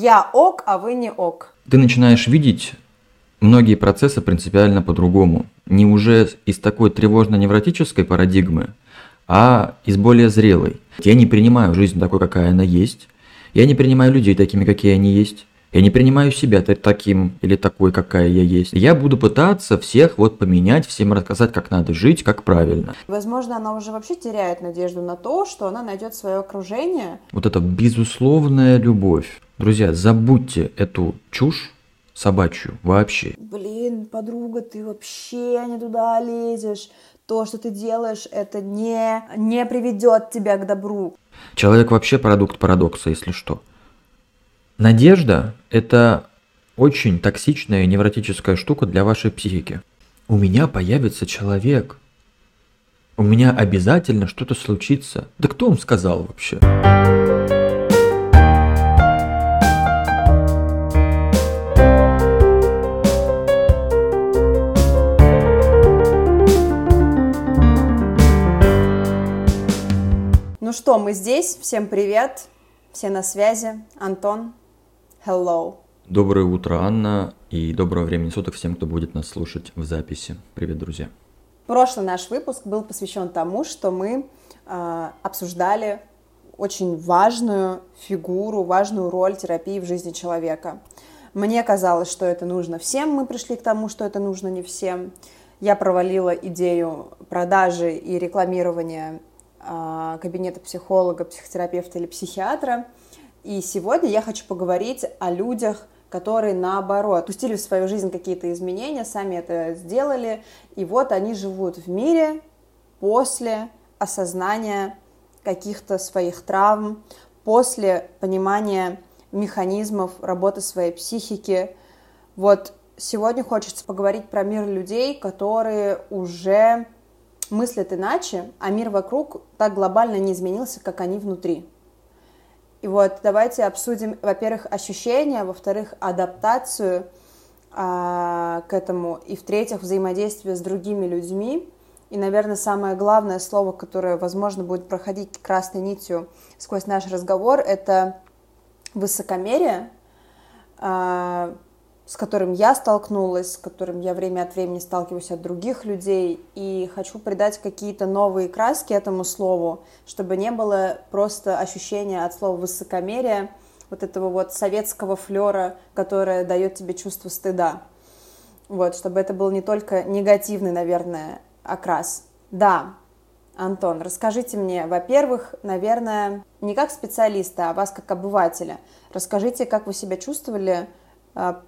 Я ок, а вы не ок. Ты начинаешь видеть многие процессы принципиально по-другому. Не уже из такой тревожно-невротической парадигмы, а из более зрелой. Я не принимаю жизнь такой, какая она есть. Я не принимаю людей такими, какие они есть. Я не принимаю себя таким или такой, какая я есть. Я буду пытаться всех вот поменять, всем рассказать, как надо жить, как правильно. Возможно, она уже вообще теряет надежду на то, что она найдет свое окружение. Вот это безусловная любовь. Друзья, забудьте эту чушь собачью вообще. Блин, подруга, ты вообще не туда лезешь. То, что ты делаешь, это не, не приведет тебя к добру. Человек вообще продукт парадокса, если что. Надежда – это очень токсичная невротическая штука для вашей психики. У меня появится человек. У меня обязательно что-то случится. Да кто вам сказал вообще? Ну что, мы здесь. Всем привет. Все на связи. Антон, Hello. Доброе утро, Анна, и доброго времени суток всем, кто будет нас слушать в записи. Привет, друзья. Прошлый наш выпуск был посвящен тому, что мы э, обсуждали очень важную фигуру, важную роль терапии в жизни человека. Мне казалось, что это нужно всем, мы пришли к тому, что это нужно не всем. Я провалила идею продажи и рекламирования э, кабинета психолога, психотерапевта или психиатра – и сегодня я хочу поговорить о людях, которые наоборот пустили в свою жизнь какие-то изменения, сами это сделали, и вот они живут в мире после осознания каких-то своих травм, после понимания механизмов работы своей психики. Вот сегодня хочется поговорить про мир людей, которые уже мыслят иначе, а мир вокруг так глобально не изменился, как они внутри. И вот давайте обсудим, во-первых, ощущения, во-вторых, адаптацию а, к этому, и в-третьих, взаимодействие с другими людьми. И, наверное, самое главное слово, которое, возможно, будет проходить красной нитью сквозь наш разговор, это высокомерие. А, с которым я столкнулась, с которым я время от времени сталкиваюсь от других людей, и хочу придать какие-то новые краски этому слову, чтобы не было просто ощущения от слова высокомерия, вот этого вот советского флера, которое дает тебе чувство стыда. Вот, чтобы это был не только негативный, наверное, окрас. Да, Антон, расскажите мне, во-первых, наверное, не как специалиста, а вас как обывателя. Расскажите, как вы себя чувствовали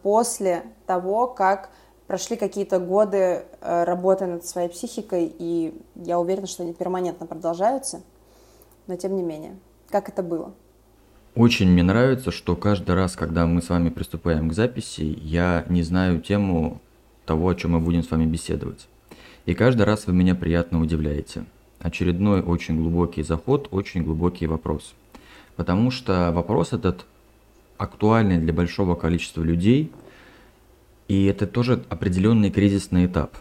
после того, как прошли какие-то годы э, работы над своей психикой, и я уверена, что они перманентно продолжаются, но тем не менее. Как это было? Очень мне нравится, что каждый раз, когда мы с вами приступаем к записи, я не знаю тему того, о чем мы будем с вами беседовать. И каждый раз вы меня приятно удивляете. Очередной очень глубокий заход, очень глубокий вопрос. Потому что вопрос этот актуальны для большого количества людей, и это тоже определенный кризисный этап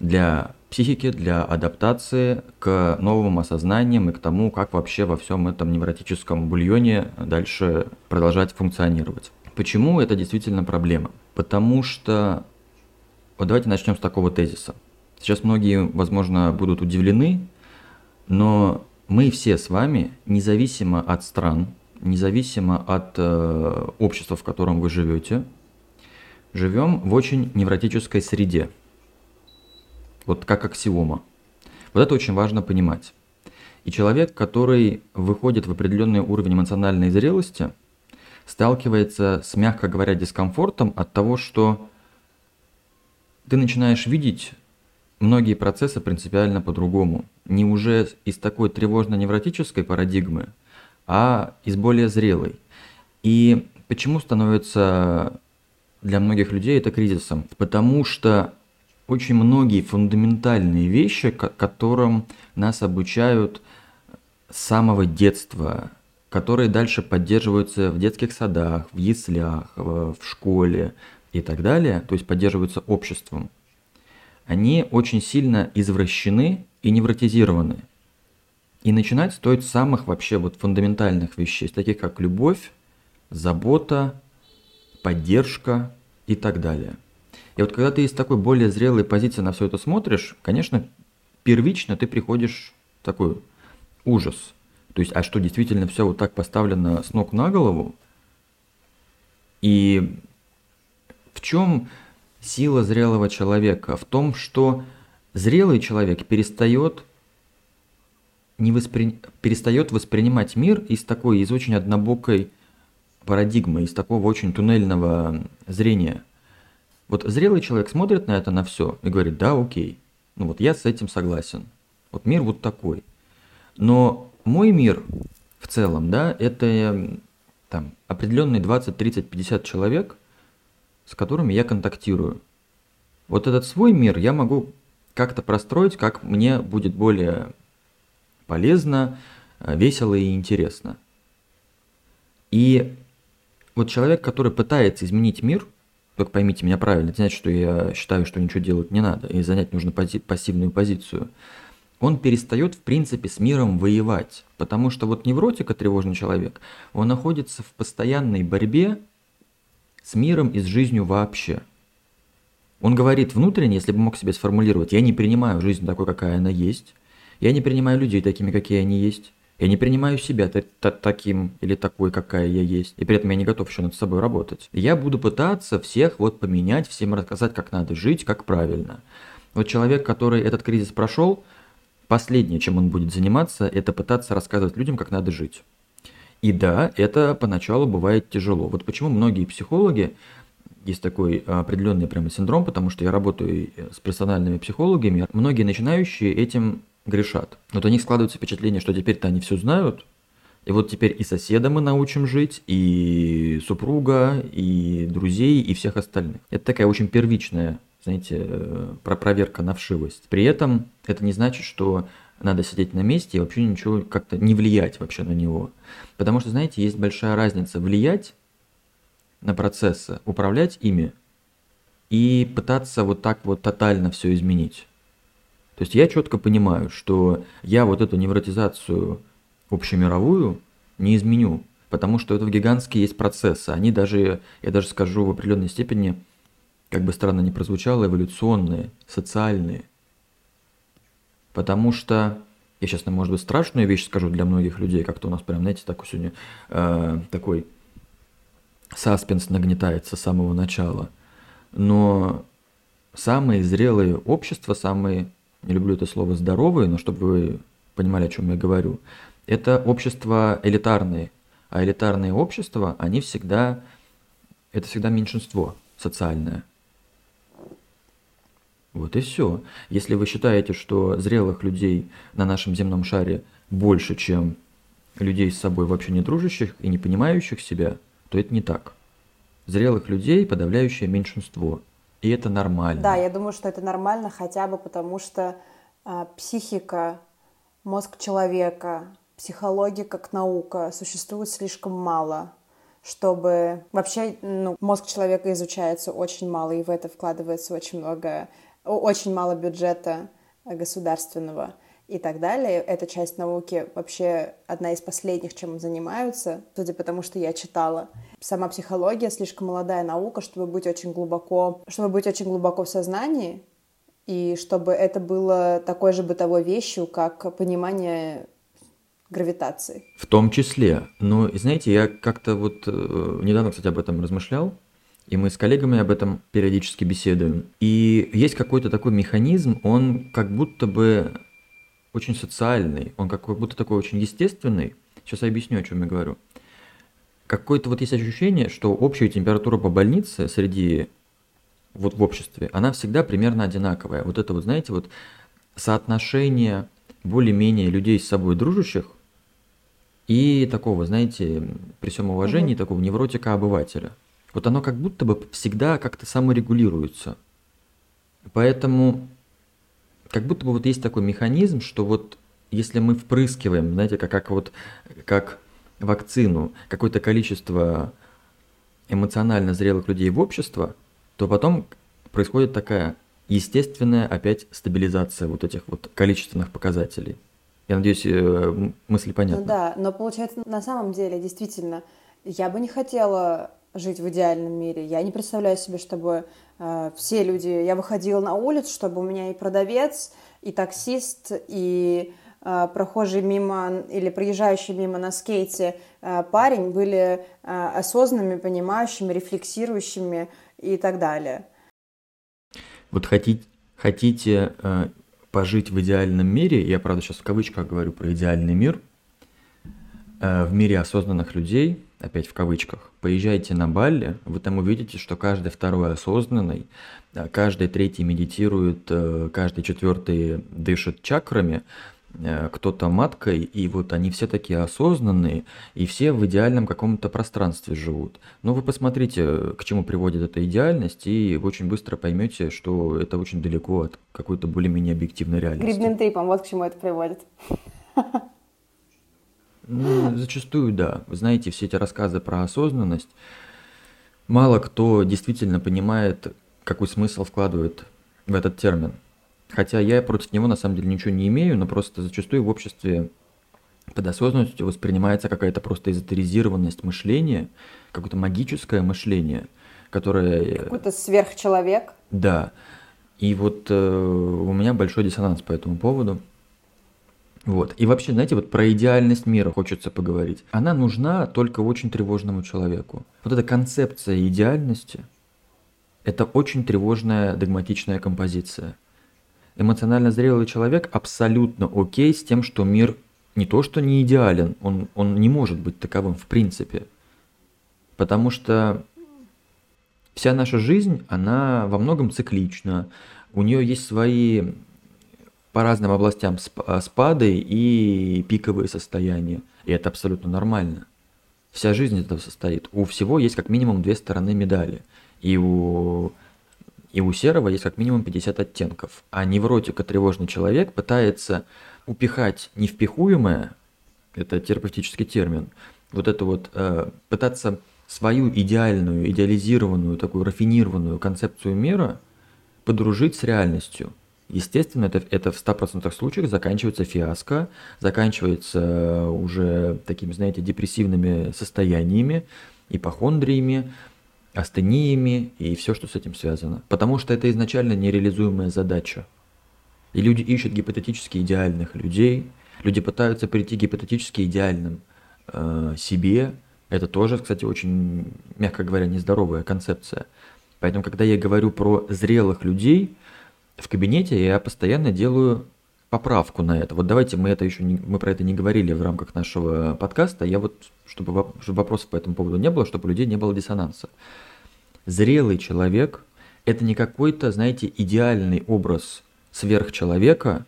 для психики, для адаптации к новым осознаниям и к тому, как вообще во всем этом невротическом бульоне дальше продолжать функционировать. Почему это действительно проблема? Потому что, вот давайте начнем с такого тезиса. Сейчас многие, возможно, будут удивлены, но мы все с вами, независимо от стран, независимо от э, общества, в котором вы живете, живем в очень невротической среде. Вот как аксиома. Вот это очень важно понимать. И человек, который выходит в определенный уровень эмоциональной зрелости, сталкивается с, мягко говоря, дискомфортом от того, что ты начинаешь видеть многие процессы принципиально по-другому. Не уже из такой тревожно-невротической парадигмы, а из более зрелой. И почему становится для многих людей это кризисом? Потому что очень многие фундаментальные вещи, которым нас обучают с самого детства, которые дальше поддерживаются в детских садах, в яслях, в школе и так далее, то есть поддерживаются обществом, они очень сильно извращены и невротизированы. И начинать стоит с самых вообще вот фундаментальных вещей, таких как любовь, забота, поддержка и так далее. И вот когда ты из такой более зрелой позиции на все это смотришь, конечно, первично ты приходишь в такой ужас. То есть, а что, действительно все вот так поставлено с ног на голову? И в чем сила зрелого человека? В том, что зрелый человек перестает, не воспри... перестает воспринимать мир из такой, из очень однобокой парадигмы, из такого очень туннельного зрения. Вот зрелый человек смотрит на это на все и говорит, да, окей, ну вот я с этим согласен. Вот мир вот такой. Но мой мир в целом, да, это там определенные 20, 30, 50 человек, с которыми я контактирую. Вот этот свой мир я могу как-то простроить, как мне будет более полезно, э, весело и интересно. И вот человек, который пытается изменить мир, только поймите меня правильно, это значит, что я считаю, что ничего делать не надо, и занять нужно пози- пассивную позицию, он перестает, в принципе, с миром воевать. Потому что вот невротик, а тревожный человек, он находится в постоянной борьбе с миром и с жизнью вообще. Он говорит внутренне, если бы мог себе сформулировать, я не принимаю жизнь такой, какая она есть, я не принимаю людей такими, какие они есть, я не принимаю себя таким или такой, какая я есть, и при этом я не готов еще над собой работать. Я буду пытаться всех вот поменять, всем рассказать, как надо жить, как правильно. Вот человек, который этот кризис прошел, последнее, чем он будет заниматься, это пытаться рассказывать людям, как надо жить. И да, это поначалу бывает тяжело. Вот почему многие психологи, есть такой определенный прямо синдром, потому что я работаю с профессиональными психологами, многие начинающие этим грешат. Вот у них складывается впечатление, что теперь-то они все знают, и вот теперь и соседа мы научим жить, и супруга, и друзей, и всех остальных. Это такая очень первичная, знаете, э, про проверка на вшивость. При этом это не значит, что надо сидеть на месте и вообще ничего как-то не влиять вообще на него. Потому что, знаете, есть большая разница влиять на процессы, управлять ими и пытаться вот так вот тотально все изменить. То есть я четко понимаю, что я вот эту невротизацию общемировую не изменю, потому что это гигантские есть процессы. Они даже, я даже скажу в определенной степени, как бы странно ни прозвучало, эволюционные, социальные. Потому что, я сейчас, может быть, страшную вещь скажу для многих людей, как-то у нас прям, знаете, такой сегодня э, такой саспенс нагнетается с самого начала. Но самые зрелые общества, самые, не люблю это слово здоровые, но чтобы вы понимали, о чем я говорю, это общества элитарные. А элитарные общества, они всегда, это всегда меньшинство социальное. Вот и все. Если вы считаете, что зрелых людей на нашем земном шаре больше, чем людей с собой вообще не дружащих и не понимающих себя, то это не так. Зрелых людей подавляющее меньшинство. И это нормально. Да, я думаю, что это нормально хотя бы потому, что а, психика, мозг человека, психология как наука существует слишком мало, чтобы вообще ну, мозг человека изучается очень мало, и в это вкладывается очень много очень мало бюджета э, государственного и так далее. Эта часть науки вообще одна из последних, чем занимаются, судя по тому, что я читала. Сама психология слишком молодая наука, чтобы быть очень глубоко, чтобы быть очень глубоко в сознании, и чтобы это было такой же бытовой вещью, как понимание гравитации. В том числе. Но, знаете, я как-то вот э, недавно, кстати, об этом размышлял. И мы с коллегами об этом периодически беседуем. И есть какой-то такой механизм, он как будто бы очень социальный, он как будто такой очень естественный. Сейчас я объясню, о чем я говорю. Какое-то вот есть ощущение, что общая температура по больнице среди вот в обществе, она всегда примерно одинаковая. Вот это вот, знаете, вот соотношение более-менее людей с собой дружащих и такого, знаете, при всем уважении, mm-hmm. такого невротика-обывателя – вот оно как будто бы всегда как-то саморегулируется. Поэтому как будто бы вот есть такой механизм, что вот если мы впрыскиваем, знаете, как, как вот как вакцину, какое-то количество эмоционально зрелых людей в общество, то потом происходит такая естественная опять стабилизация вот этих вот количественных показателей. Я надеюсь, э, мысль понятна. Ну да, но получается на самом деле действительно Я бы не хотела жить в идеальном мире. Я не представляю себе, чтобы э, все люди... Я выходила на улицу, чтобы у меня и продавец, и таксист, и э, прохожий мимо или проезжающий мимо на скейте э, парень были э, осознанными, понимающими, рефлексирующими и так далее. Вот хотите, хотите э, пожить в идеальном мире, я, правда, сейчас в кавычках говорю про идеальный мир, э, в мире осознанных людей, опять в кавычках, поезжайте на Балли, вы там увидите, что каждый второй осознанный, э, каждый третий медитирует, э, каждый четвертый дышит чакрами, Э, кто-то маткой, и вот они все такие осознанные, и все в идеальном каком-то пространстве живут. Но вы посмотрите, к чему приводит эта идеальность, и вы очень быстро поймете, что это очень далеко от какой-то более-менее объективной реальности. Грибным трипом, вот к чему это приводит. Ну, зачастую, да. Вы знаете, все эти рассказы про осознанность, мало кто действительно понимает, какой смысл вкладывает в этот термин. Хотя я против него на самом деле ничего не имею, но просто зачастую в обществе под осознанностью воспринимается какая-то просто эзотеризированность мышления, какое-то магическое мышление, которое... Какой-то сверхчеловек. Да. И вот э, у меня большой диссонанс по этому поводу. Вот. И вообще, знаете, вот про идеальность мира хочется поговорить. Она нужна только очень тревожному человеку. Вот эта концепция идеальности – это очень тревожная догматичная композиция – эмоционально зрелый человек абсолютно окей с тем, что мир не то что не идеален, он, он не может быть таковым в принципе. Потому что вся наша жизнь, она во многом циклична. У нее есть свои по разным областям спады и пиковые состояния. И это абсолютно нормально. Вся жизнь из этого состоит. У всего есть как минимум две стороны медали. И у и у серого есть как минимум 50 оттенков. А невротика тревожный человек пытается упихать невпихуемое, это терапевтический термин, вот это вот, э, пытаться свою идеальную, идеализированную, такую рафинированную концепцию мира подружить с реальностью. Естественно, это, это в 100% случаях заканчивается фиаско, заканчивается уже такими, знаете, депрессивными состояниями, ипохондриями, астениями и все, что с этим связано. Потому что это изначально нереализуемая задача. И люди ищут гипотетически идеальных людей, люди пытаются прийти гипотетически идеальным э, себе. Это тоже, кстати, очень, мягко говоря, нездоровая концепция. Поэтому, когда я говорю про зрелых людей, в кабинете я постоянно делаю поправку на это. Вот давайте мы это еще не, мы про это не говорили в рамках нашего подкаста. Я вот, чтобы, чтобы вопросов по этому поводу не было, чтобы у людей не было диссонанса. Зрелый человек – это не какой-то, знаете, идеальный образ сверхчеловека,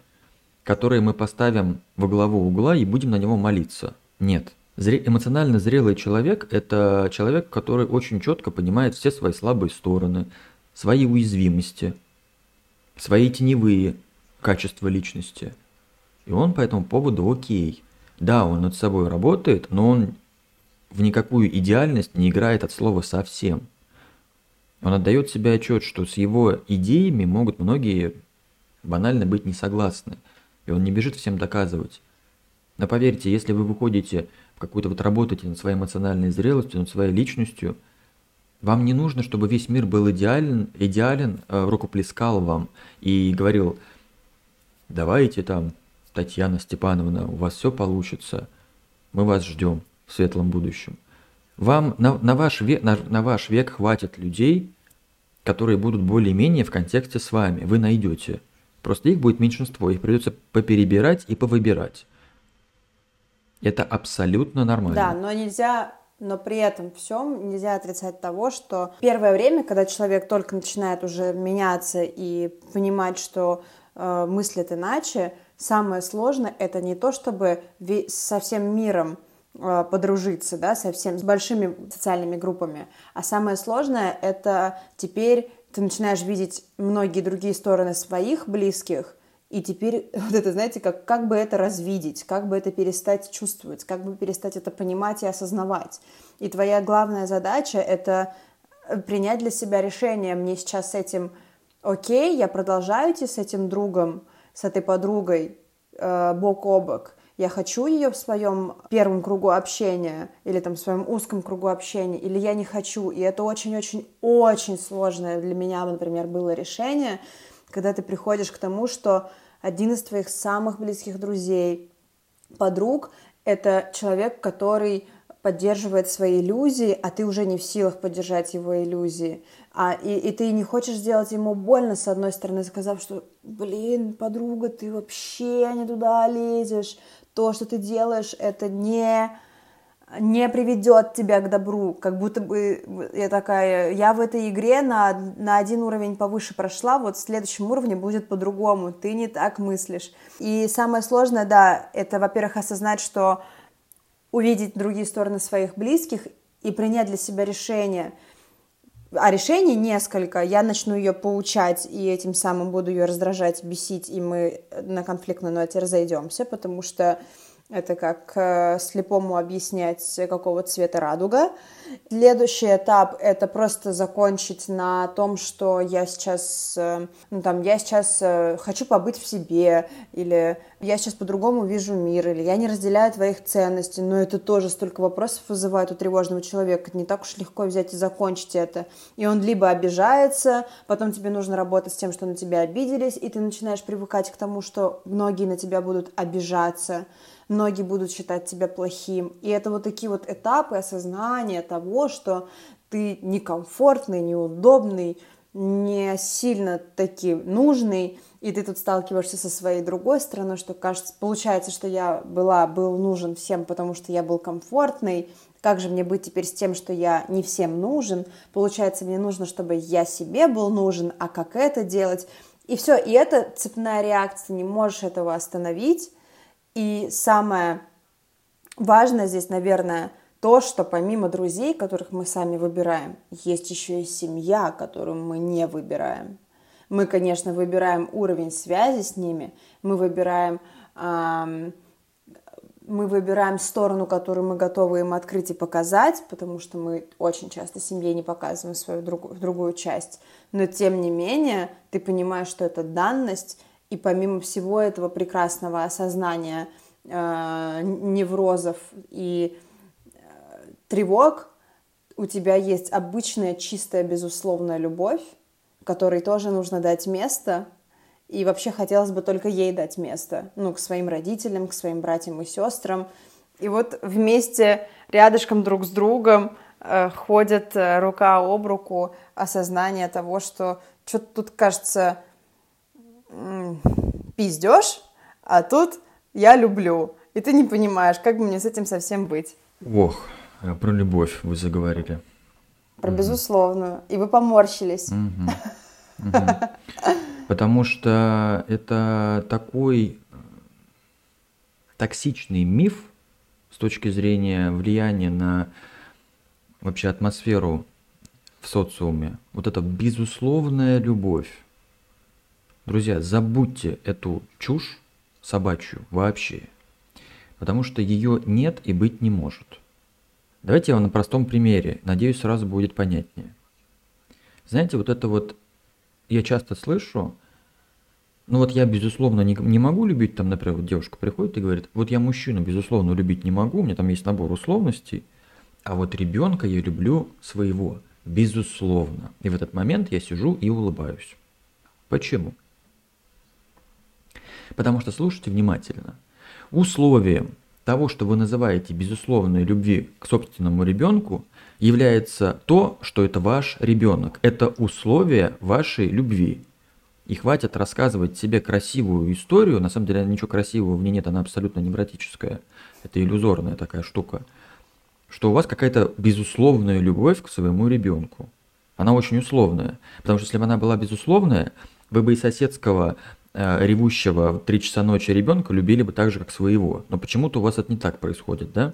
который мы поставим во главу угла и будем на него молиться. Нет. Зре- эмоционально зрелый человек – это человек, который очень четко понимает все свои слабые стороны, свои уязвимости, свои теневые качество личности. И он по этому поводу окей. Да, он над собой работает, но он в никакую идеальность не играет от слова совсем. Он отдает себе отчет, что с его идеями могут многие банально быть не согласны. И он не бежит всем доказывать. Но поверьте, если вы выходите в какую-то вот работаете над своей эмоциональной зрелостью, над своей личностью, вам не нужно, чтобы весь мир был идеален, идеален, э, рукоплескал вам и говорил – Давайте там, Татьяна Степановна, у вас все получится. Мы вас ждем в светлом будущем. Вам на, на, ваш, век, на, на ваш век хватит людей, которые будут более-менее в контексте с вами. Вы найдете. Просто их будет меньшинство, их придется поперебирать и повыбирать. Это абсолютно нормально. Да, но нельзя, но при этом всем нельзя отрицать того, что первое время, когда человек только начинает уже меняться и понимать, что э, мыслят иначе, самое сложное это не то, чтобы со всем миром э, подружиться, да, со всем, с большими социальными группами, а самое сложное это теперь ты начинаешь видеть многие другие стороны своих близких, и теперь вот это, знаете, как, как бы это развидеть, как бы это перестать чувствовать, как бы перестать это понимать и осознавать. И твоя главная задача — это э, принять для себя решение, мне сейчас с этим окей, я продолжаю идти с этим другом, с этой подругой э, бок о бок, Я хочу ее в своем первом кругу общения или там в своем узком кругу общения, или я не хочу. И это очень-очень-очень сложное для меня, например, было решение, когда ты приходишь к тому, что один из твоих самых близких друзей, подруг, это человек, который поддерживает свои иллюзии, а ты уже не в силах поддержать его иллюзии. А, и, и ты не хочешь сделать ему больно, с одной стороны, сказав, что, блин, подруга, ты вообще не туда лезешь, то, что ты делаешь, это не, не приведет тебя к добру, как будто бы я такая, я в этой игре на, на один уровень повыше прошла, вот в следующем уровне будет по-другому, ты не так мыслишь. И самое сложное, да, это, во-первых, осознать, что увидеть другие стороны своих близких и принять для себя решение. А решений несколько. Я начну ее поучать, и этим самым буду ее раздражать, бесить, и мы на конфликтной ноте разойдемся, потому что это как э, слепому объяснять, какого цвета радуга. Следующий этап — это просто закончить на том, что я сейчас, э, ну, там, я сейчас э, хочу побыть в себе, или я сейчас по-другому вижу мир, или я не разделяю твоих ценностей, но это тоже столько вопросов вызывает у тревожного человека. Не так уж легко взять и закончить это. И он либо обижается, потом тебе нужно работать с тем, что на тебя обиделись, и ты начинаешь привыкать к тому, что многие на тебя будут обижаться, многие будут считать тебя плохим. И это вот такие вот этапы осознания того, что ты некомфортный, неудобный, не сильно таки нужный, и ты тут сталкиваешься со своей другой стороной, что кажется, получается, что я была, был нужен всем, потому что я был комфортный, как же мне быть теперь с тем, что я не всем нужен, получается, мне нужно, чтобы я себе был нужен, а как это делать? И все, и это цепная реакция, не можешь этого остановить, и самое важное здесь, наверное, то, что помимо друзей, которых мы сами выбираем, есть еще и семья, которую мы не выбираем. Мы, конечно, выбираем уровень связи с ними, мы выбираем, эм, мы выбираем сторону, которую мы готовы им открыть и показать, потому что мы очень часто семье не показываем свою друг, другую часть. Но тем не менее, ты понимаешь, что это данность, и помимо всего этого прекрасного осознания э, неврозов и э, тревог, у тебя есть обычная чистая безусловная любовь, которой тоже нужно дать место, и вообще хотелось бы только ей дать место, ну, к своим родителям, к своим братьям и сестрам. И вот вместе, рядышком друг с другом э, ходят э, рука об руку осознание того, что что-то тут кажется пиздешь, а тут я люблю. И ты не понимаешь, как бы мне с этим совсем быть. Ох, э, про любовь вы заговорили. Про угу. безусловную. И вы поморщились. Угу. Угу. Потому что это такой э, токсичный миф с точки зрения влияния на вообще атмосферу в социуме. Вот эта безусловная любовь. Друзья, забудьте эту чушь собачью вообще, потому что ее нет и быть не может. Давайте я вам на простом примере, надеюсь, сразу будет понятнее. Знаете, вот это вот я часто слышу, ну вот я, безусловно, не, не могу любить, там, например, вот девушка приходит и говорит, вот я мужчину, безусловно, любить не могу, у меня там есть набор условностей, а вот ребенка я люблю своего, безусловно. И в этот момент я сижу и улыбаюсь. Почему? Потому что слушайте внимательно. Условием того, что вы называете безусловной любви к собственному ребенку, является то, что это ваш ребенок. Это условие вашей любви. И хватит рассказывать себе красивую историю. На самом деле ничего красивого в ней нет, она абсолютно невротическая. Это иллюзорная такая штука. Что у вас какая-то безусловная любовь к своему ребенку. Она очень условная. Потому что если бы она была безусловная, вы бы и соседского ревущего в 3 часа ночи ребенка любили бы так же, как своего. Но почему-то у вас это не так происходит, да?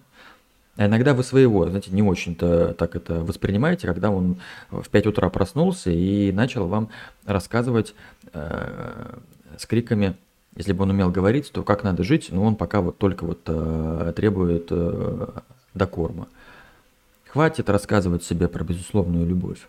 А иногда вы своего, знаете, не очень-то так это воспринимаете, когда он в 5 утра проснулся и начал вам рассказывать э, с криками, если бы он умел говорить, то как надо жить, но он пока вот только вот э, требует э, докорма. Хватит рассказывать себе про безусловную любовь.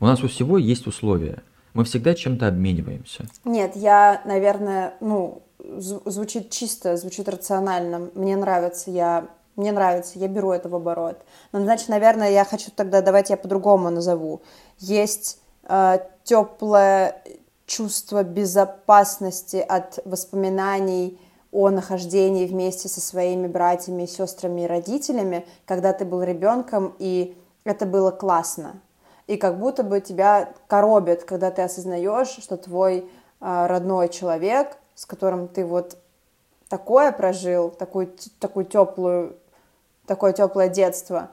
У нас у всего есть условия – мы всегда чем-то обмениваемся. Нет, я, наверное, ну, звучит чисто, звучит рационально. Мне нравится, я мне нравится, я беру это в оборот. Но, значит, наверное, я хочу тогда, давайте я по-другому назову. Есть э, теплое чувство безопасности от воспоминаний о нахождении вместе со своими братьями, сестрами и родителями, когда ты был ребенком, и это было классно. И как будто бы тебя коробит, когда ты осознаешь, что твой э, родной человек, с которым ты вот такое прожил, такую, такую теплую такое теплое детство,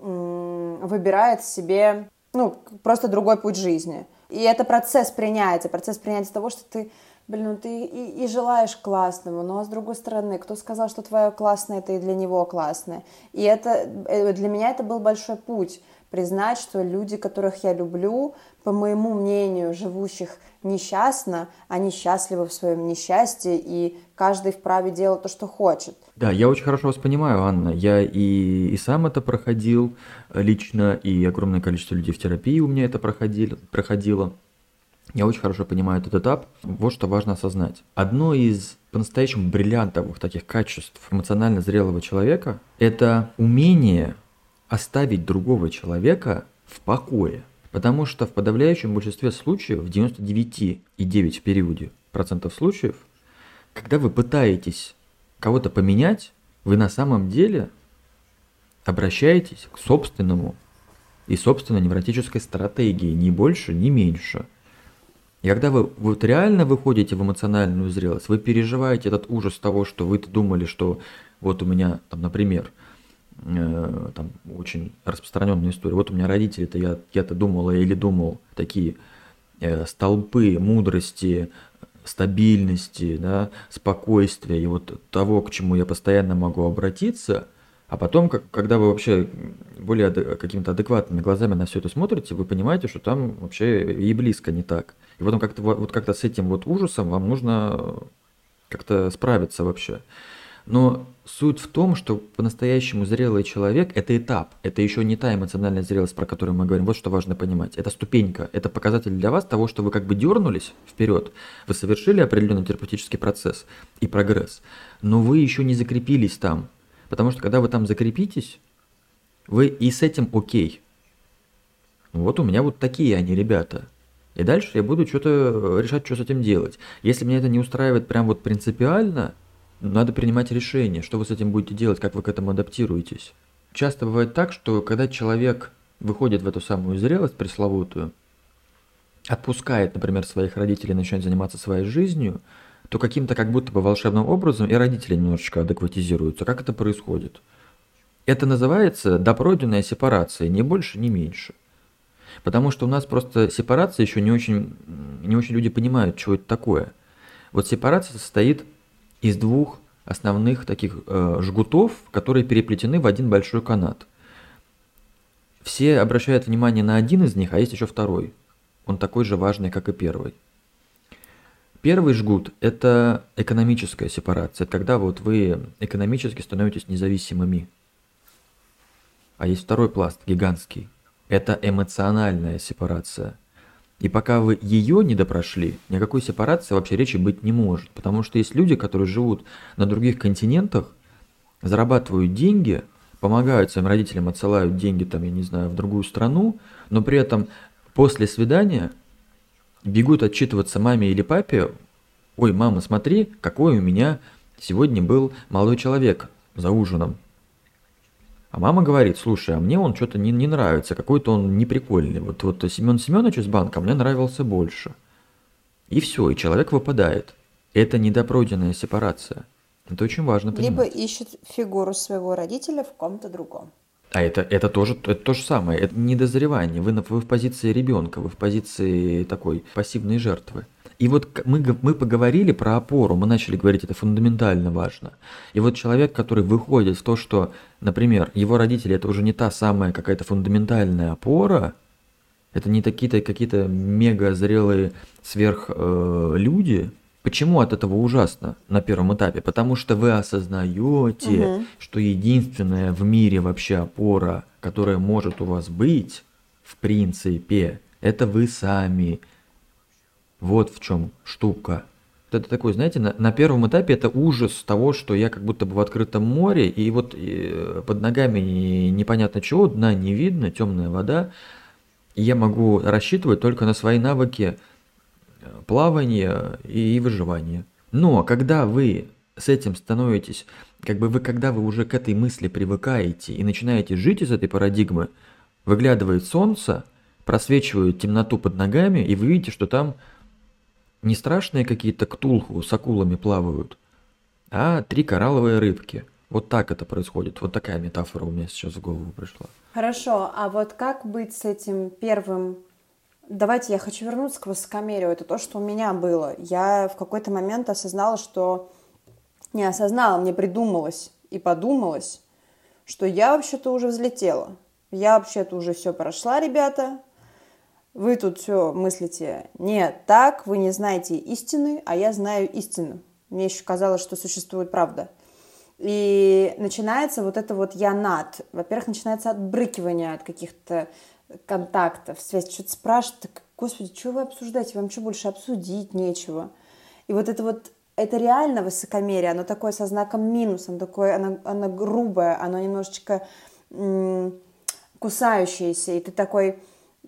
выбирает себе, ну, просто другой путь жизни. И это процесс принятия, процесс принятия того, что ты, блин, ну ты и, и желаешь классному, но с другой стороны, кто сказал, что твое классное, это и для него классное. И это, э, для меня это был большой путь, признать, что люди, которых я люблю, по моему мнению, живущих несчастно, они счастливы в своем несчастье, и каждый вправе делать то, что хочет. Да, я очень хорошо вас понимаю, Анна. Я и, и сам это проходил лично, и огромное количество людей в терапии у меня это проходили, проходило. Я очень хорошо понимаю этот этап. Вот что важно осознать. Одно из по-настоящему бриллиантовых таких качеств эмоционально зрелого человека – это умение оставить другого человека в покое. Потому что в подавляющем большинстве случаев, в 99,9 в периоде процентов случаев, когда вы пытаетесь кого-то поменять, вы на самом деле обращаетесь к собственному и собственной невротической стратегии, ни больше, ни меньше. И когда вы вот реально выходите в эмоциональную зрелость, вы переживаете этот ужас того, что вы думали, что вот у меня, там, например, там очень распространенная история. Вот у меня родители-то, я, я-то думала или думал, такие э, столпы мудрости, стабильности, да, спокойствия и вот того, к чему я постоянно могу обратиться, а потом, как, когда вы вообще более какими-то адекватными глазами на все это смотрите, вы понимаете, что там вообще и близко не так. И потом как-то вот как-то с этим вот ужасом вам нужно как-то справиться вообще. Но суть в том, что по-настоящему зрелый человек – это этап, это еще не та эмоциональная зрелость, про которую мы говорим. Вот что важно понимать. Это ступенька, это показатель для вас того, что вы как бы дернулись вперед, вы совершили определенный терапевтический процесс и прогресс, но вы еще не закрепились там. Потому что когда вы там закрепитесь, вы и с этим окей. Вот у меня вот такие они, ребята. И дальше я буду что-то решать, что с этим делать. Если меня это не устраивает прям вот принципиально – надо принимать решение, что вы с этим будете делать, как вы к этому адаптируетесь. Часто бывает так, что когда человек выходит в эту самую зрелость пресловутую, отпускает, например, своих родителей, начинает заниматься своей жизнью, то каким-то как будто бы волшебным образом и родители немножечко адекватизируются. Как это происходит? Это называется допройденная сепарация, ни больше, ни меньше. Потому что у нас просто сепарация еще не очень, не очень люди понимают, что это такое. Вот сепарация состоит из двух основных таких э, жгутов, которые переплетены в один большой канат. Все обращают внимание на один из них, а есть еще второй. Он такой же важный, как и первый. Первый жгут – это экономическая сепарация, когда вот вы экономически становитесь независимыми. А есть второй пласт, гигантский. Это эмоциональная сепарация – и пока вы ее не допрошли, никакой сепарации вообще речи быть не может. Потому что есть люди, которые живут на других континентах, зарабатывают деньги, помогают своим родителям, отсылают деньги, там, я не знаю, в другую страну, но при этом после свидания бегут отчитываться маме или папе, ой, мама, смотри, какой у меня сегодня был молодой человек за ужином. А мама говорит, слушай, а мне он что-то не, не нравится, какой-то он неприкольный. Вот, вот Семен Семенович из банка мне нравился больше. И все, и человек выпадает. Это недопройденная сепарация. Это очень важно понимать. Либо ищет фигуру своего родителя в ком-то другом. А это, это, тоже, это то же самое, это недозревание. Вы, вы в позиции ребенка, вы в позиции такой пассивной жертвы. И вот мы, мы поговорили про опору, мы начали говорить, это фундаментально важно. И вот человек, который выходит в то, что, например, его родители это уже не та самая какая-то фундаментальная опора, это не такие-то какие-то мега зрелые сверхлюди, э, Почему от этого ужасно на первом этапе? Потому что вы осознаете, угу. что единственная в мире вообще опора, которая может у вас быть, в принципе, это вы сами. Вот в чем штука. это такой, знаете, на, на первом этапе это ужас того, что я как будто бы в открытом море, и вот и э, под ногами непонятно чего, дна не видно, темная вода, и я могу рассчитывать только на свои навыки плавания и выживания. Но когда вы с этим становитесь, как бы вы, когда вы уже к этой мысли привыкаете и начинаете жить из этой парадигмы, выглядывает солнце, просвечивает темноту под ногами, и вы видите, что там не страшные какие-то ктулху с акулами плавают, а три коралловые рыбки. Вот так это происходит. Вот такая метафора у меня сейчас в голову пришла. Хорошо, а вот как быть с этим первым Давайте я хочу вернуться к высокомерию. Это то, что у меня было. Я в какой-то момент осознала, что не осознала, мне придумалось и подумалось, что я вообще-то уже взлетела. Я вообще-то уже все прошла, ребята. Вы тут все мыслите нет так, вы не знаете истины, а я знаю истину. Мне еще казалось, что существует правда. И начинается вот это вот я над. Во-первых, начинается отбрыкивание от каких-то контактов, связь. Что-то спрашивают, так, господи, что вы обсуждаете? Вам что больше обсудить нечего? И вот это вот это реально высокомерие, оно такое со знаком минус, оно такое, оно, оно грубое, оно немножечко м- кусающееся, и ты такой,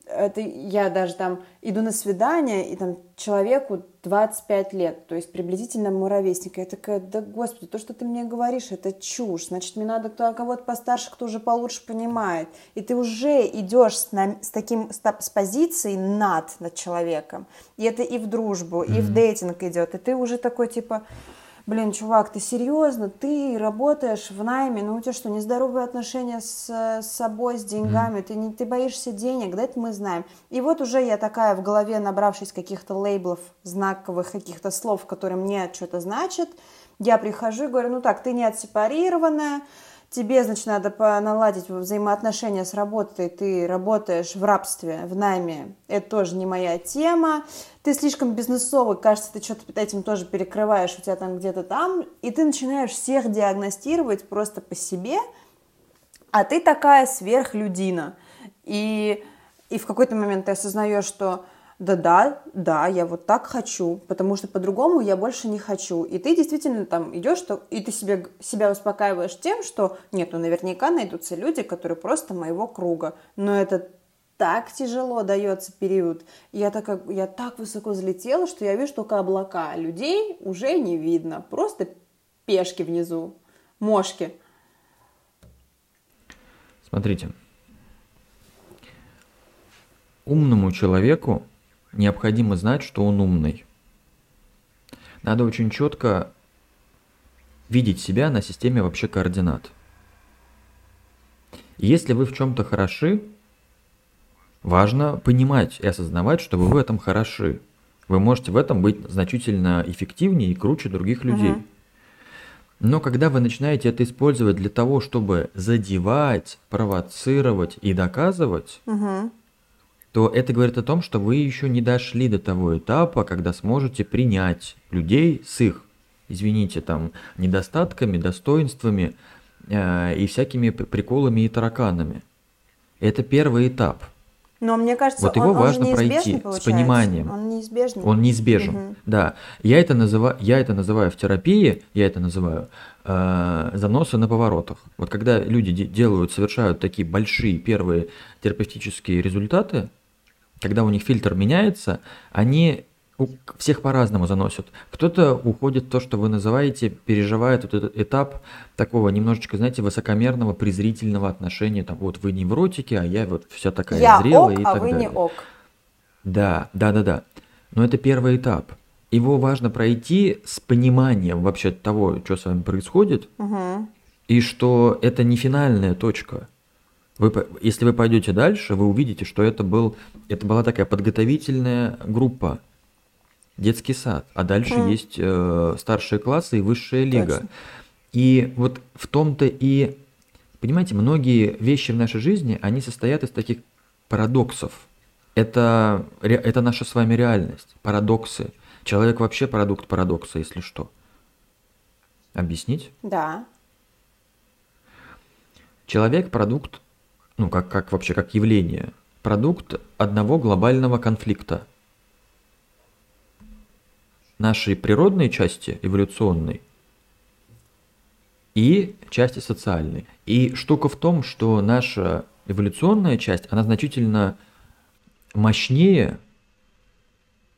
это я даже там иду на свидание, и там человеку 25 лет, то есть приблизительно мой ровесник. Я такая, да господи, то, что ты мне говоришь, это чушь. Значит, мне надо кто, кого-то постарше, кто уже получше понимает. И ты уже идешь с, на, с таким, с, с позицией над над человеком. И это и в дружбу, mm-hmm. и в дейтинг идет. И ты уже такой, типа, блин, чувак, ты серьезно, ты работаешь в найме, ну у тебя что, нездоровые отношения с, с собой, с деньгами, mm. ты, не, ты боишься денег, да, это мы знаем. И вот уже я такая в голове, набравшись каких-то лейблов, знаковых каких-то слов, которые мне что-то значат, я прихожу и говорю, ну так, ты не отсепарированная, тебе, значит, надо наладить взаимоотношения с работой, ты работаешь в рабстве, в найме, это тоже не моя тема, ты слишком бизнесовый, кажется, ты что-то этим тоже перекрываешь, у тебя там где-то там, и ты начинаешь всех диагностировать просто по себе, а ты такая сверхлюдина. И, и в какой-то момент ты осознаешь, что да-да, да, я вот так хочу, потому что по-другому я больше не хочу. И ты действительно там идешь, и ты себе, себя успокаиваешь тем, что нет, ну наверняка найдутся люди, которые просто моего круга. Но это так тяжело дается период. Я так, я так высоко взлетела, что я вижу только облака. Людей уже не видно. Просто пешки внизу, мошки. Смотрите. Умному человеку необходимо знать, что он умный. Надо очень четко видеть себя на системе вообще координат. Если вы в чем-то хороши, важно понимать и осознавать, что вы в этом хороши. Вы можете в этом быть значительно эффективнее и круче других людей. Угу. Но когда вы начинаете это использовать для того, чтобы задевать, провоцировать и доказывать, угу то это говорит о том, что вы еще не дошли до того этапа, когда сможете принять людей с их, извините, там, недостатками, достоинствами э, и всякими приколами и тараканами. Это первый этап. Но мне кажется, вот его он, важно он пройти получается. с пониманием. Он неизбежный. Он неизбежен. Угу. Да. Я это называю, я это называю в терапии, я это называю э, заносы на поворотах. Вот когда люди делают, совершают такие большие первые терапевтические результаты, когда у них фильтр меняется, они всех по-разному заносят. Кто-то уходит в то, что вы называете, переживает вот этот этап такого немножечко, знаете, высокомерного, презрительного отношения. Там вот вы невротики, а я вот вся такая я зрелая ок, и а так вы далее. не ок. Да, да, да, да. Но это первый этап. Его важно пройти с пониманием вообще того, что с вами происходит, угу. и что это не финальная точка. Вы, если вы пойдете дальше, вы увидите, что это, был, это была такая подготовительная группа, детский сад, а дальше mm. есть э, старшие классы и высшая лига. Точно. И вот в том-то и, понимаете, многие вещи в нашей жизни, они состоят из таких парадоксов. Это, это наша с вами реальность, парадоксы. Человек вообще продукт парадокса, если что. Объяснить? Да. Человек продукт ну, как, как вообще, как явление, продукт одного глобального конфликта. нашей природной части, эволюционной, и части социальной. И штука в том, что наша эволюционная часть, она значительно мощнее,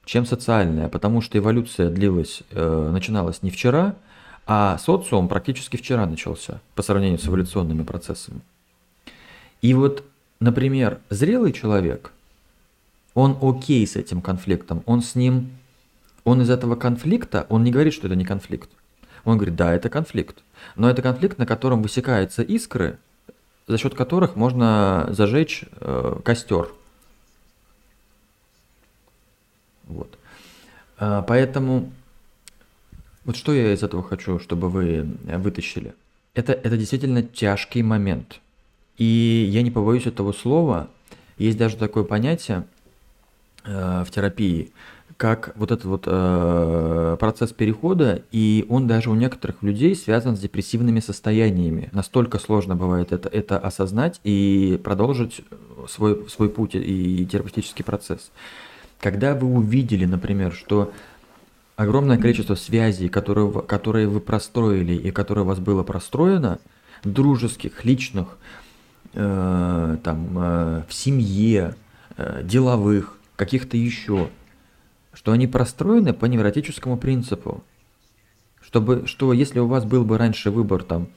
чем социальная, потому что эволюция длилась, э, начиналась не вчера, а социум практически вчера начался по сравнению с эволюционными процессами. И вот, например, зрелый человек, он окей с этим конфликтом, он с ним, он из этого конфликта, он не говорит, что это не конфликт. Он говорит, да, это конфликт. Но это конфликт, на котором высекаются искры, за счет которых можно зажечь э, костер. Вот. А, поэтому вот что я из этого хочу, чтобы вы вытащили. Это, это действительно тяжкий момент. И я не побоюсь этого слова. Есть даже такое понятие э, в терапии, как вот этот вот э, процесс перехода, и он даже у некоторых людей связан с депрессивными состояниями. Настолько сложно бывает это, это осознать и продолжить свой, свой путь и терапевтический процесс. Когда вы увидели, например, что огромное количество связей, которые, которые вы простроили и которые у вас было простроено, дружеских, личных, э, там, э, в семье, э, деловых, каких-то еще – что они простроены по невротическому принципу. Чтобы, что если у вас был бы раньше выбор там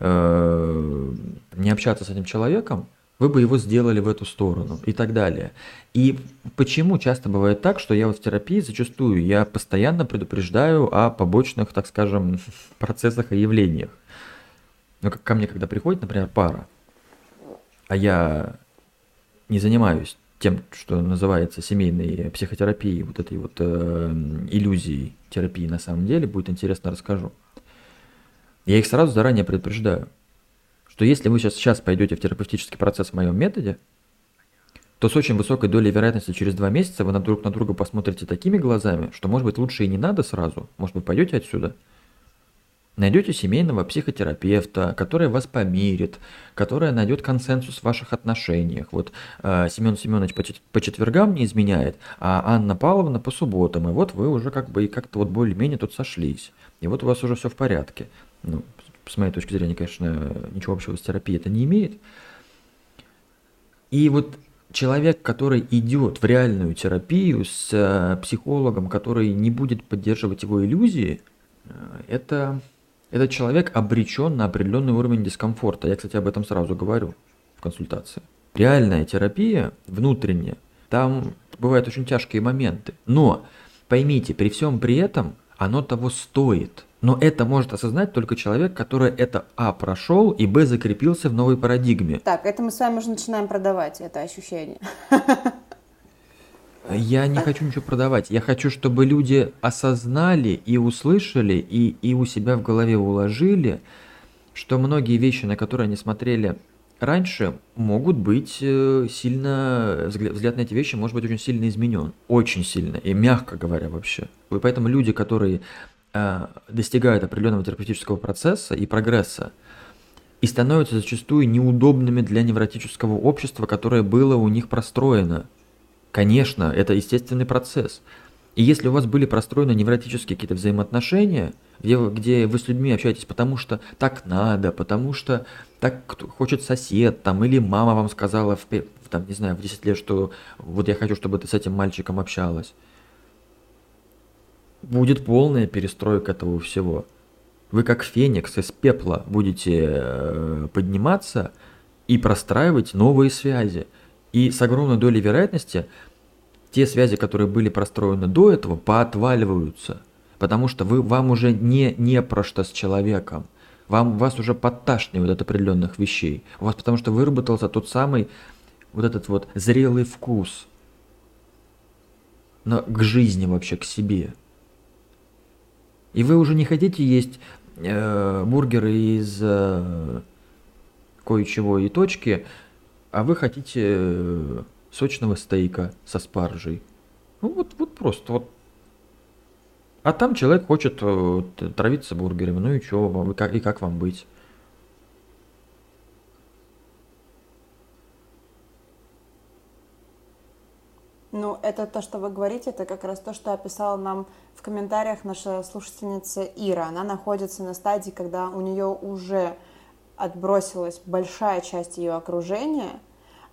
не общаться с этим человеком, вы бы его сделали в эту сторону и так далее. И почему часто бывает так, что я вот в терапии зачастую я постоянно предупреждаю о побочных, так скажем, процессах и явлениях. Ну, как ко мне, когда приходит, например, пара, а я не занимаюсь тем, что называется семейной психотерапией, вот этой вот э, иллюзией терапии на самом деле, будет интересно, расскажу. Я их сразу заранее предупреждаю, что если вы сейчас, сейчас пойдете в терапевтический процесс в моем методе, то с очень высокой долей вероятности через два месяца вы на друг на друга посмотрите такими глазами, что, может быть, лучше и не надо сразу, может быть, пойдете отсюда – Найдете семейного психотерапевта, который вас помирит, который найдет консенсус в ваших отношениях. Вот э, Семен Семенович по, по четвергам не изменяет, а Анна Павловна по субботам. И вот вы уже как бы и как-то вот более-менее тут сошлись. И вот у вас уже все в порядке. Ну, с моей точки зрения, конечно, ничего общего с терапией это не имеет. И вот человек, который идет в реальную терапию с э, психологом, который не будет поддерживать его иллюзии, э, это этот человек обречен на определенный уровень дискомфорта. Я, кстати, об этом сразу говорю в консультации. Реальная терапия внутренняя, там бывают очень тяжкие моменты. Но поймите, при всем при этом оно того стоит. Но это может осознать только человек, который это А прошел и Б закрепился в новой парадигме. Так, это мы с вами уже начинаем продавать, это ощущение. Я не хочу ничего продавать. Я хочу, чтобы люди осознали и услышали, и, и у себя в голове уложили, что многие вещи, на которые они смотрели раньше, могут быть э, сильно, взгляд, взгляд на эти вещи может быть очень сильно изменен. Очень сильно, и мягко говоря вообще. И поэтому люди, которые э, достигают определенного терапевтического процесса и прогресса, и становятся зачастую неудобными для невротического общества, которое было у них простроено – Конечно, это естественный процесс. И если у вас были простроены невротические какие-то взаимоотношения, где, где вы с людьми общаетесь, потому что так надо, потому что так хочет сосед, там, или мама вам сказала, в, там, не знаю, в 10 лет, что вот я хочу, чтобы ты с этим мальчиком общалась. Будет полная перестройка этого всего. Вы как феникс из пепла будете э, подниматься и простраивать новые связи. И с огромной долей вероятности те связи, которые были простроены до этого, поотваливаются. Потому что вы, вам уже не, не про что с человеком. Вам, вас уже подташнивает от определенных вещей. У вас потому что выработался тот самый вот этот вот зрелый вкус но к жизни вообще, к себе. И вы уже не хотите есть э, бургеры из э, кое-чего и точки, а вы хотите э, сочного стейка со спаржей. Ну вот, вот просто вот. А там человек хочет э, травиться бургерами. Ну и что, и как, и как вам быть? Ну, это то, что вы говорите, это как раз то, что описала нам в комментариях наша слушательница Ира. Она находится на стадии, когда у нее уже отбросилась большая часть ее окружения,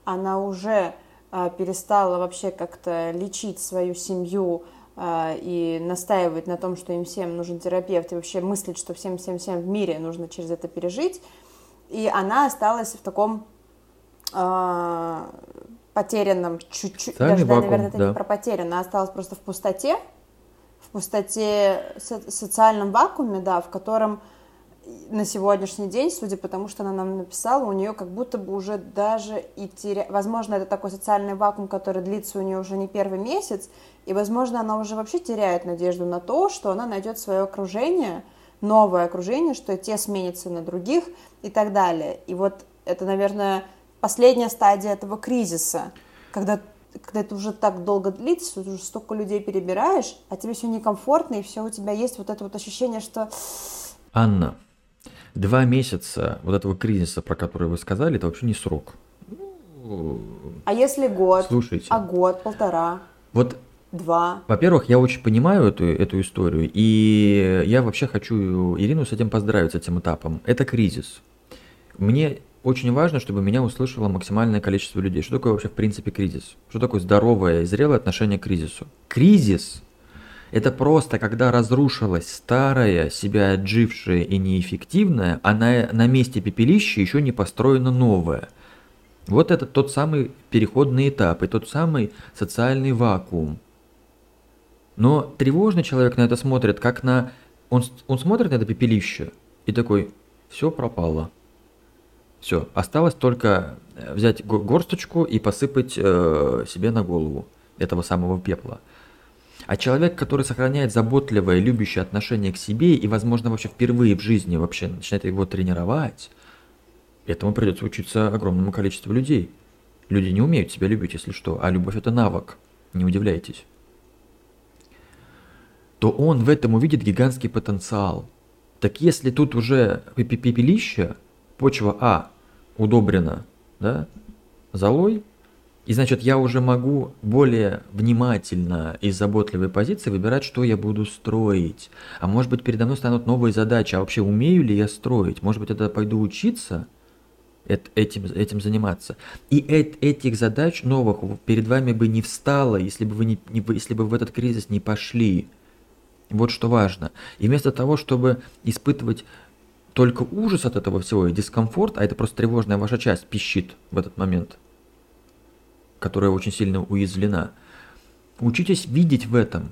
она уже э, перестала вообще как-то лечить свою семью э, и настаивать на том, что им всем нужен терапевт, и вообще мыслить, что всем-всем-всем в мире нужно через это пережить. И она осталась в таком э, потерянном чуть-чуть, даже, вакуум, наверное, это да. не про потерянно, она осталась просто в пустоте, в пустоте, со- социальном вакууме, да, в котором на сегодняшний день, судя по тому, что она нам написала, у нее как будто бы уже даже и теря... Возможно, это такой социальный вакуум, который длится у нее уже не первый месяц, и, возможно, она уже вообще теряет надежду на то, что она найдет свое окружение, новое окружение, что те сменятся на других и так далее. И вот это, наверное, последняя стадия этого кризиса, когда, когда это уже так долго длится, уже столько людей перебираешь, а тебе все некомфортно, и все у тебя есть вот это вот ощущение, что... Анна, два месяца вот этого кризиса, про который вы сказали, это вообще не срок. А если год? Слушайте. А год, полтора? Вот Два. Во-первых, я очень понимаю эту, эту историю, и я вообще хочу Ирину с этим поздравить, с этим этапом. Это кризис. Мне очень важно, чтобы меня услышало максимальное количество людей. Что такое вообще в принципе кризис? Что такое здоровое и зрелое отношение к кризису? Кризис – это просто когда разрушилась старая, себя отжившая и неэффективная, а на, на месте пепелища еще не построено новое. Вот это тот самый переходный этап и тот самый социальный вакуум. Но тревожный человек на это смотрит, как на... Он, он смотрит на это пепелище и такой, все пропало – все, осталось только э, взять горсточку и посыпать э, себе на голову этого самого пепла. А человек, который сохраняет заботливое, любящее отношение к себе и, возможно, вообще впервые в жизни вообще начинает его тренировать, этому придется учиться огромному количеству людей. Люди не умеют себя любить, если что, а любовь это навык, не удивляйтесь. То он в этом увидит гигантский потенциал. Так если тут уже пепелище, почва А удобрена да, золой, и значит я уже могу более внимательно и заботливой позиции выбирать, что я буду строить. А может быть передо мной станут новые задачи, а вообще умею ли я строить? Может быть это пойду учиться? этим, этим заниматься. И эт, этих задач новых перед вами бы не встало, если бы вы, не, не, если бы в этот кризис не пошли. Вот что важно. И вместо того, чтобы испытывать только ужас от этого всего и дискомфорт, а это просто тревожная ваша часть пищит в этот момент, которая очень сильно уязвлена. Учитесь видеть в этом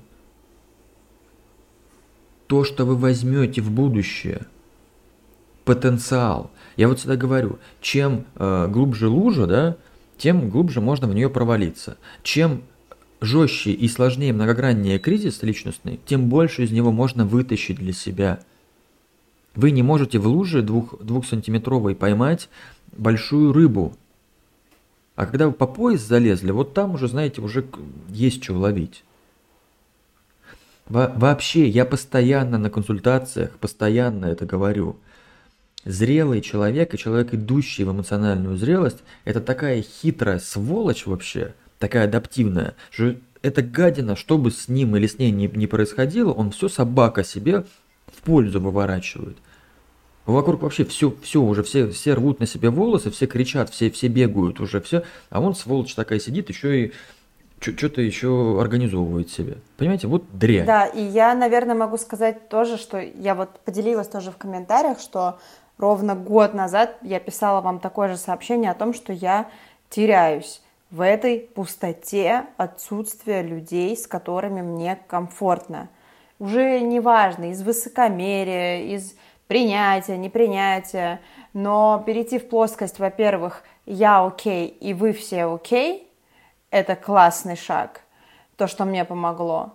то, что вы возьмете в будущее, потенциал. Я вот всегда говорю, чем э, глубже лужа, да, тем глубже можно в нее провалиться. Чем жестче и сложнее многограннее кризис личностный, тем больше из него можно вытащить для себя – вы не можете в луже двух, двухсантиметровой поймать большую рыбу. А когда вы по пояс залезли, вот там уже, знаете, уже есть что ловить. Во вообще, я постоянно на консультациях, постоянно это говорю. Зрелый человек и человек, идущий в эмоциональную зрелость, это такая хитрая сволочь вообще, такая адаптивная, что эта гадина, что бы с ним или с ней не, не происходило, он все собака себе в пользу выворачивает. Вокруг вообще все, все уже, все, все рвут на себе волосы, все кричат, все, все бегают уже, все. А он, сволочь такая, сидит, еще и что-то еще организовывает себе. Понимаете, вот дрянь. Да, и я, наверное, могу сказать тоже, что я вот поделилась тоже в комментариях, что ровно год назад я писала вам такое же сообщение о том, что я теряюсь в этой пустоте отсутствия людей, с которыми мне комфортно. Уже неважно, из высокомерия, из принятие, непринятие, но перейти в плоскость, во-первых, я окей и вы все окей, это классный шаг, то, что мне помогло.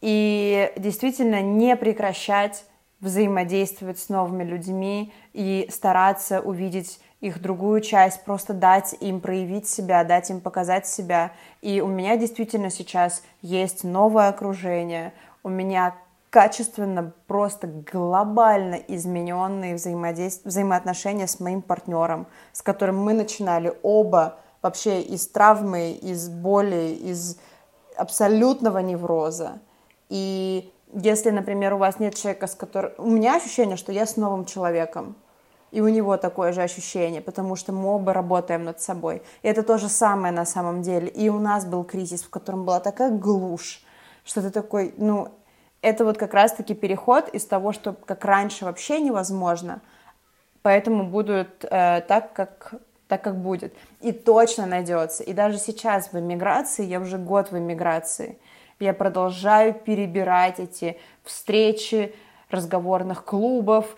И действительно не прекращать взаимодействовать с новыми людьми и стараться увидеть их другую часть, просто дать им проявить себя, дать им показать себя. И у меня действительно сейчас есть новое окружение, у меня качественно, просто глобально измененные взаимодействия, взаимоотношения с моим партнером, с которым мы начинали оба вообще из травмы, из боли, из абсолютного невроза. И если, например, у вас нет человека, с которым... У меня ощущение, что я с новым человеком. И у него такое же ощущение, потому что мы оба работаем над собой. И это то же самое на самом деле. И у нас был кризис, в котором была такая глушь, что ты такой, ну, это вот как раз-таки переход из того, что как раньше вообще невозможно, поэтому будут э, так, как так как будет. И точно найдется. И даже сейчас в эмиграции, я уже год в эмиграции, я продолжаю перебирать эти встречи разговорных клубов,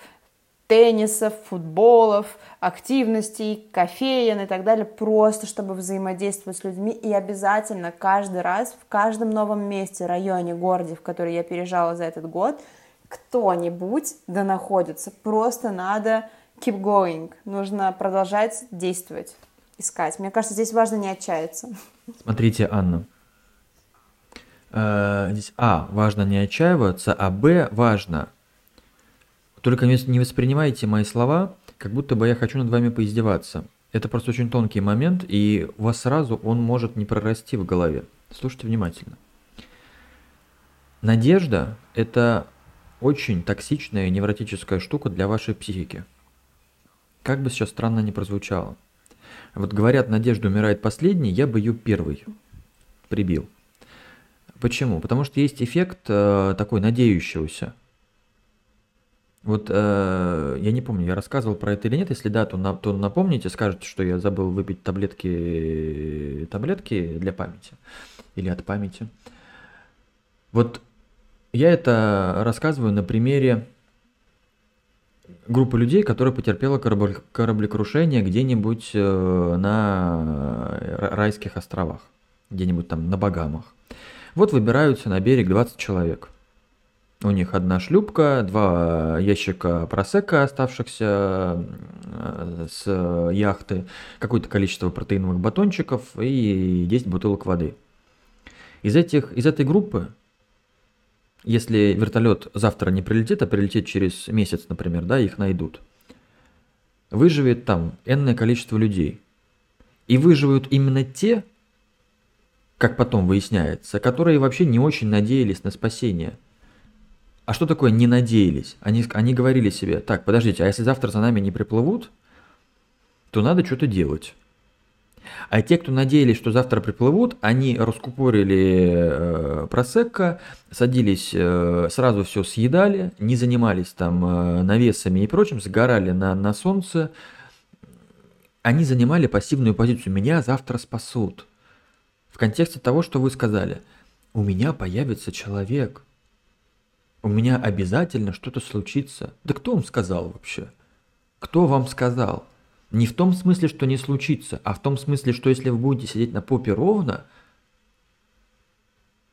теннисов, футболов, активностей, кофеен и так далее, просто чтобы взаимодействовать с людьми. И обязательно каждый раз в каждом новом месте, районе, городе, в который я переезжала за этот год, кто-нибудь да находится. Просто надо keep going, нужно продолжать действовать, искать. Мне кажется, здесь важно не отчаяться. Смотрите, Анна, э, здесь А, важно не отчаиваться, а Б, важно только не воспринимайте мои слова, как будто бы я хочу над вами поиздеваться. Это просто очень тонкий момент, и у вас сразу он может не прорасти в голове. Слушайте внимательно. Надежда – это очень токсичная невротическая штука для вашей психики. Как бы сейчас странно ни прозвучало. Вот говорят, надежда умирает последней, я бы ее первый прибил. Почему? Потому что есть эффект э, такой надеющегося. Вот э, я не помню, я рассказывал про это или нет. Если да, то, на, то напомните, скажете, что я забыл выпить таблетки, таблетки для памяти или от памяти. Вот я это рассказываю на примере группы людей, которая потерпела кораблекрушение где-нибудь э, на райских островах, где-нибудь там на Багамах. Вот выбираются на берег 20 человек – у них одна шлюпка, два ящика просека, оставшихся э, с яхты, какое-то количество протеиновых батончиков и 10 бутылок воды. Из, этих, из этой группы, если вертолет завтра не прилетит, а прилетит через месяц, например, да, их найдут, выживет там энное количество людей. И выживут именно те, как потом выясняется, которые вообще не очень надеялись на спасение – а что такое не надеялись? Они, они говорили себе, так, подождите, а если завтра за нами не приплывут, то надо что-то делать. А те, кто надеялись, что завтра приплывут, они раскупорили э, просекко, садились, э, сразу все съедали, не занимались там э, навесами и прочим, сгорали на, на солнце. Они занимали пассивную позицию. Меня завтра спасут. В контексте того, что вы сказали. У меня появится человек – у меня обязательно что-то случится. Да кто вам сказал вообще? Кто вам сказал? Не в том смысле, что не случится, а в том смысле, что если вы будете сидеть на попе ровно,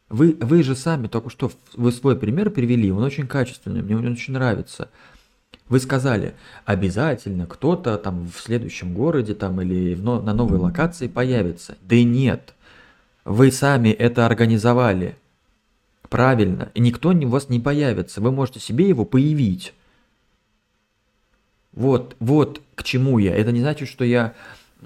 вы, вы же сами только что вы свой пример привели, он очень качественный, мне он очень нравится. Вы сказали, обязательно кто-то там в следующем городе там или в, на новой локации появится. Да нет, вы сами это организовали. Правильно. И никто у вас не появится. Вы можете себе его появить. Вот, вот к чему я. Это не значит, что я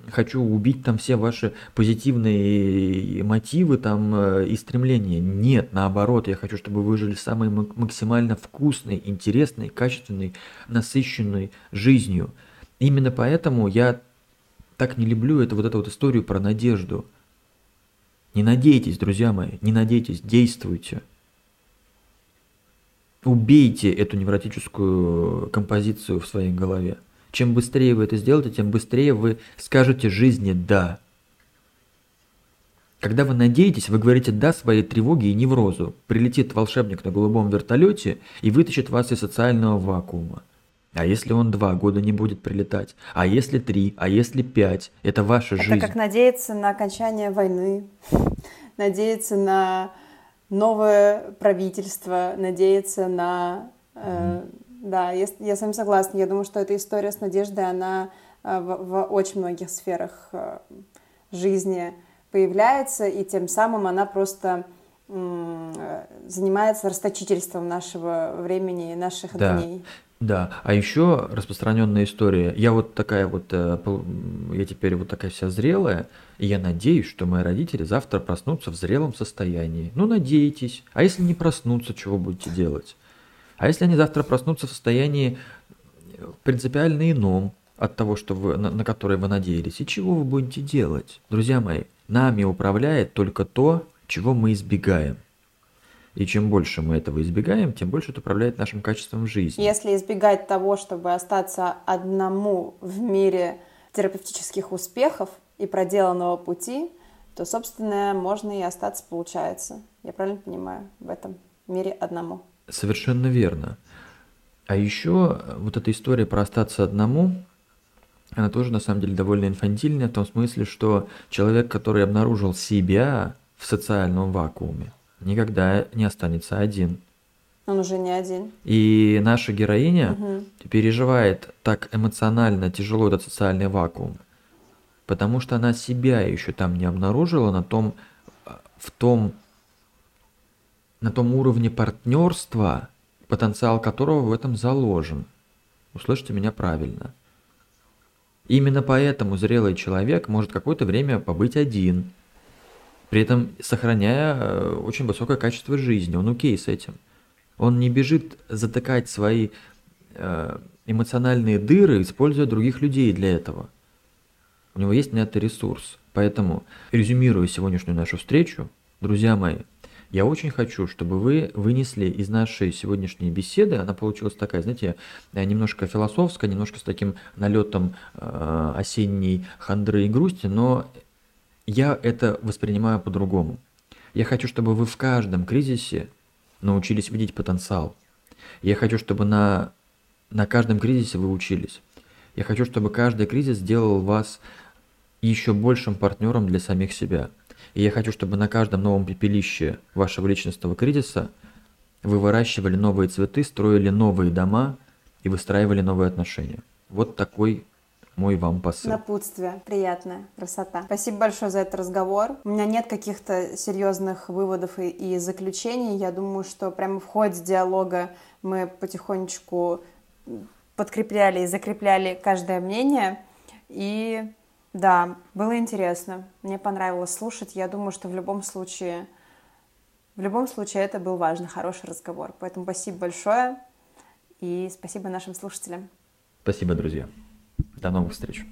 хочу убить там все ваши позитивные мотивы там э, и стремления. Нет, наоборот, я хочу, чтобы вы жили самой максимально вкусной, интересной, качественной, насыщенной жизнью. Именно поэтому я так не люблю это вот эту вот историю про надежду. Не надейтесь, друзья мои, не надейтесь, действуйте. Убейте эту невротическую композицию в своей голове. Чем быстрее вы это сделаете, тем быстрее вы скажете жизни «да». Когда вы надеетесь, вы говорите «да» своей тревоге и неврозу. Прилетит волшебник на голубом вертолете и вытащит вас из социального вакуума. А если он два года не будет прилетать? А если три? А если пять? Это ваша Это жизнь. Это как надеяться на окончание войны, надеяться на новое правительство, надеяться на... Э, да, я, я с вами согласна. Я думаю, что эта история с надеждой, она э, в, в очень многих сферах э, жизни появляется, и тем самым она просто э, занимается расточительством нашего времени и наших да. дней. Да, а еще распространенная история. Я вот такая вот, э, я теперь вот такая вся зрелая, и я надеюсь, что мои родители завтра проснутся в зрелом состоянии. Ну, надейтесь. А если не проснутся, чего будете делать? А если они завтра проснутся в состоянии э, принципиально ином от того, что вы, на, на которое вы надеялись, и чего вы будете делать? Друзья мои, нами управляет только то, чего мы избегаем. И чем больше мы этого избегаем, тем больше это управляет нашим качеством жизни. Если избегать того, чтобы остаться одному в мире терапевтических успехов и проделанного пути, то, собственно, можно и остаться, получается. Я правильно понимаю, в этом мире одному. Совершенно верно. А еще вот эта история про остаться одному, она тоже на самом деле довольно инфантильная в том смысле, что человек, который обнаружил себя в социальном вакууме, никогда не останется один. Он уже не один. И наша героиня угу. переживает так эмоционально тяжело этот социальный вакуум, потому что она себя еще там не обнаружила на том, в том, на том уровне партнерства, потенциал которого в этом заложен. Услышьте меня правильно. Именно поэтому зрелый человек может какое-то время побыть один – при этом сохраняя э, очень высокое качество жизни. Он окей с этим. Он не бежит затыкать свои э, эмоциональные дыры, используя других людей для этого. У него есть на это ресурс. Поэтому, резюмируя сегодняшнюю нашу встречу, друзья мои, я очень хочу, чтобы вы вынесли из нашей сегодняшней беседы, она получилась такая, знаете, э, немножко философская, немножко с таким налетом осенней хандры и грусти, но я это воспринимаю по-другому. Я хочу, чтобы вы в каждом кризисе научились видеть потенциал. Я хочу, чтобы на, на каждом кризисе вы учились. Я хочу, чтобы каждый кризис сделал вас еще большим партнером для самих себя. И я хочу, чтобы на каждом новом пепелище вашего личностного кризиса вы выращивали новые цветы, строили новые дома и выстраивали новые отношения. Вот такой мой вам посыл. Напутствие. Приятная красота. Спасибо большое за этот разговор. У меня нет каких-то серьезных выводов и, и заключений. Я думаю, что прямо в ходе диалога мы потихонечку подкрепляли и закрепляли каждое мнение. И да, было интересно. Мне понравилось слушать. Я думаю, что в любом случае, в любом случае это был важный, хороший разговор. Поэтому спасибо большое и спасибо нашим слушателям. Спасибо, друзья. До новых встреч.